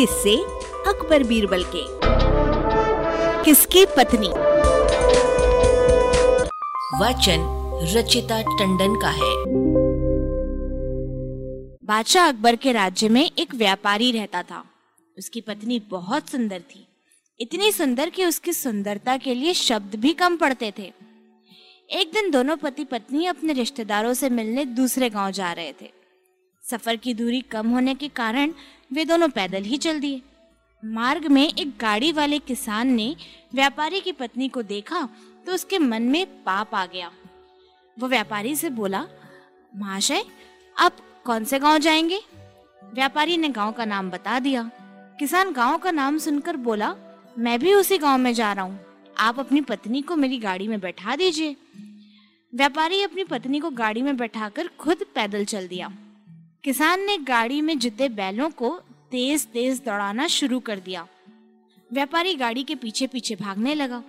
किससे अकबर बीरबल के। किसकी पत्नी? वचन रचिता टंडन का है। बादशाह अकबर के राज्य में एक व्यापारी रहता था। उसकी पत्नी बहुत सुंदर थी। इतनी सुंदर कि उसकी सुंदरता के लिए शब्द भी कम पड़ते थे। एक दिन दोनों पति पत्नी अपने रिश्तेदारों से मिलने दूसरे गाँव जा रहे थे। सफ़र की दूरी कम होने के कारण वे दोनों पैदल ही चल दिए। मार्ग में एक गाड़ी वाले किसान ने व्यापारी की पत्नी को देखा तो उसके मन में पाप आ गया। वो व्यापारी से बोला, महाशय, आप कौन से गाँव जाएँगे? व्यापारी ने गाँव का नाम बता दिया। किसान गाँव का नाम सुनकर बोला, मैं भी उसी गाँव में जा रहा हूँ। आप अपनी पत्नी को मेरी गाड़ी में बैठा दीजिए। व्यापारी अपनी पत्नी को गाड़ी में बैठाकर खुद पैदल चल दिया। किसान ने गाड़ी में जुते बैलों को तेज तेज दौड़ाना शुरू कर दिया। व्यापारी गाड़ी के पीछे पीछे भागने लगा।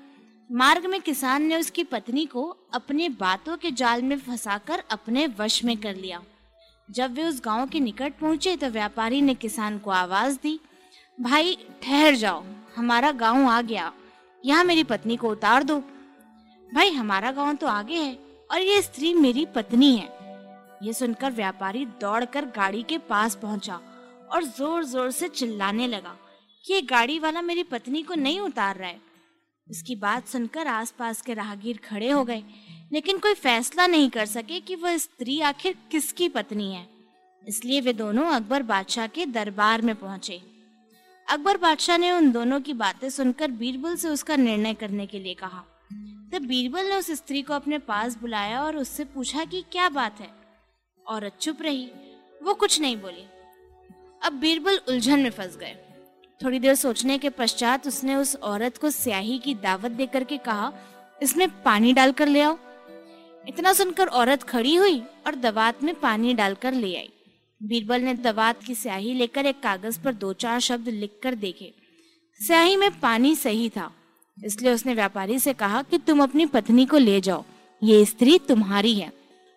मार्ग में किसान ने उसकी पत्नी को अपने बातों के जाल में फंसाकर अपने वश में कर लिया। जब वे उस गाँव के निकट पहुँचे तो व्यापारी ने किसान को आवाज़ दी, भाई, ठहर जाओ, हमारा गाँव आ गया। यहाँ मेरी पत्नी को उतार दो। भाई, हमारा गाँव तो आगे है और ये स्त्री मेरी पत्नी है। ये सुनकर व्यापारी दौड़कर गाड़ी के पास पहुँचा और ज़ोर ज़ोर से चिल्लाने लगा कि ये गाड़ी वाला मेरी पत्नी को नहीं उतार रहा है। इसकी बात सुनकर आसपास के राहगीर खड़े हो गए, लेकिन कोई फैसला नहीं कर सके कि वह स्त्री आखिर किसकी पत्नी है। इसलिए वे दोनों अकबर बादशाह के दरबार में पहुँचे। अकबर बादशाह ने उन दोनों की बातें सुनकर बीरबल से उसका निर्णय करने के लिए कहा। तब बीरबल ने उस स्त्री को अपने पास बुलाया और उससे पूछा कि क्या बात है? औरत चुप रही। वो कुछ नहीं बोली। अब बीरबल उलझन में फंस गए। थोड़ी देर सोचने के पश्चात उसने उस औरत को स्याही की दावत देकर के कहा, इसमें पानी डालकर ले आओ। इतना सुनकर औरत खड़ी हुई और दवात में पानी डालकर ले आई। बीरबल ने दवात की स्याही लेकर एक कागज़ पर दो चार शब्द लिखकर देखे। स्याही में पानी सही था, इसलिए उसने व्यापारी से कहा कि तुम अपनी पत्नी को ले जाओ। ये स्त्री तुम्हारी है।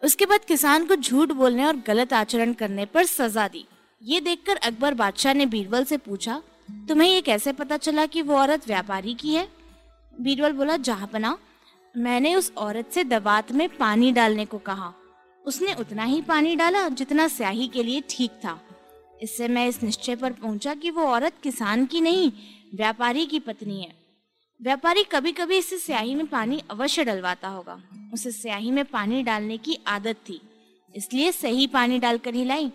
उसके बाद किसान को झूठ बोलने और गलत आचरण करने पर सजा दी। ये देखकर अकबर बादशाह ने बीरबल से पूछा, तुम्हें ये कैसे पता चला कि वो औरत व्यापारी की है? बीरबल बोला जहापना मैंने उस औरत से दवात में पानी डालने को कहा। उसने उतना ही पानी डाला जितना स्याही के लिए ठीक था। इससे मैं इस निश्चय पर पहुँचा कि वो औरत किसान की नहीं, व्यापारी की पत्नी है। व्यापारी कभी कभी इसे स्याही में पानी अवश्य डलवाता होगा। उसे स्याही में पानी डालने की आदत थी, इसलिए सही पानी डालकर ही लाई।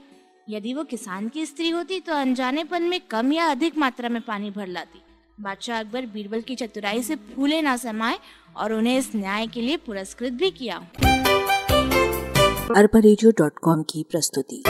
यदि वो किसान की स्त्री होती तो अनजानेपन में कम या अधिक मात्रा में पानी भर लाती। बादशाह अकबर बीरबल की चतुराई से फूले ना समाये और उन्हें इस न्याय के लिए पुरस्कृत भी किया। की प्रस्तुति।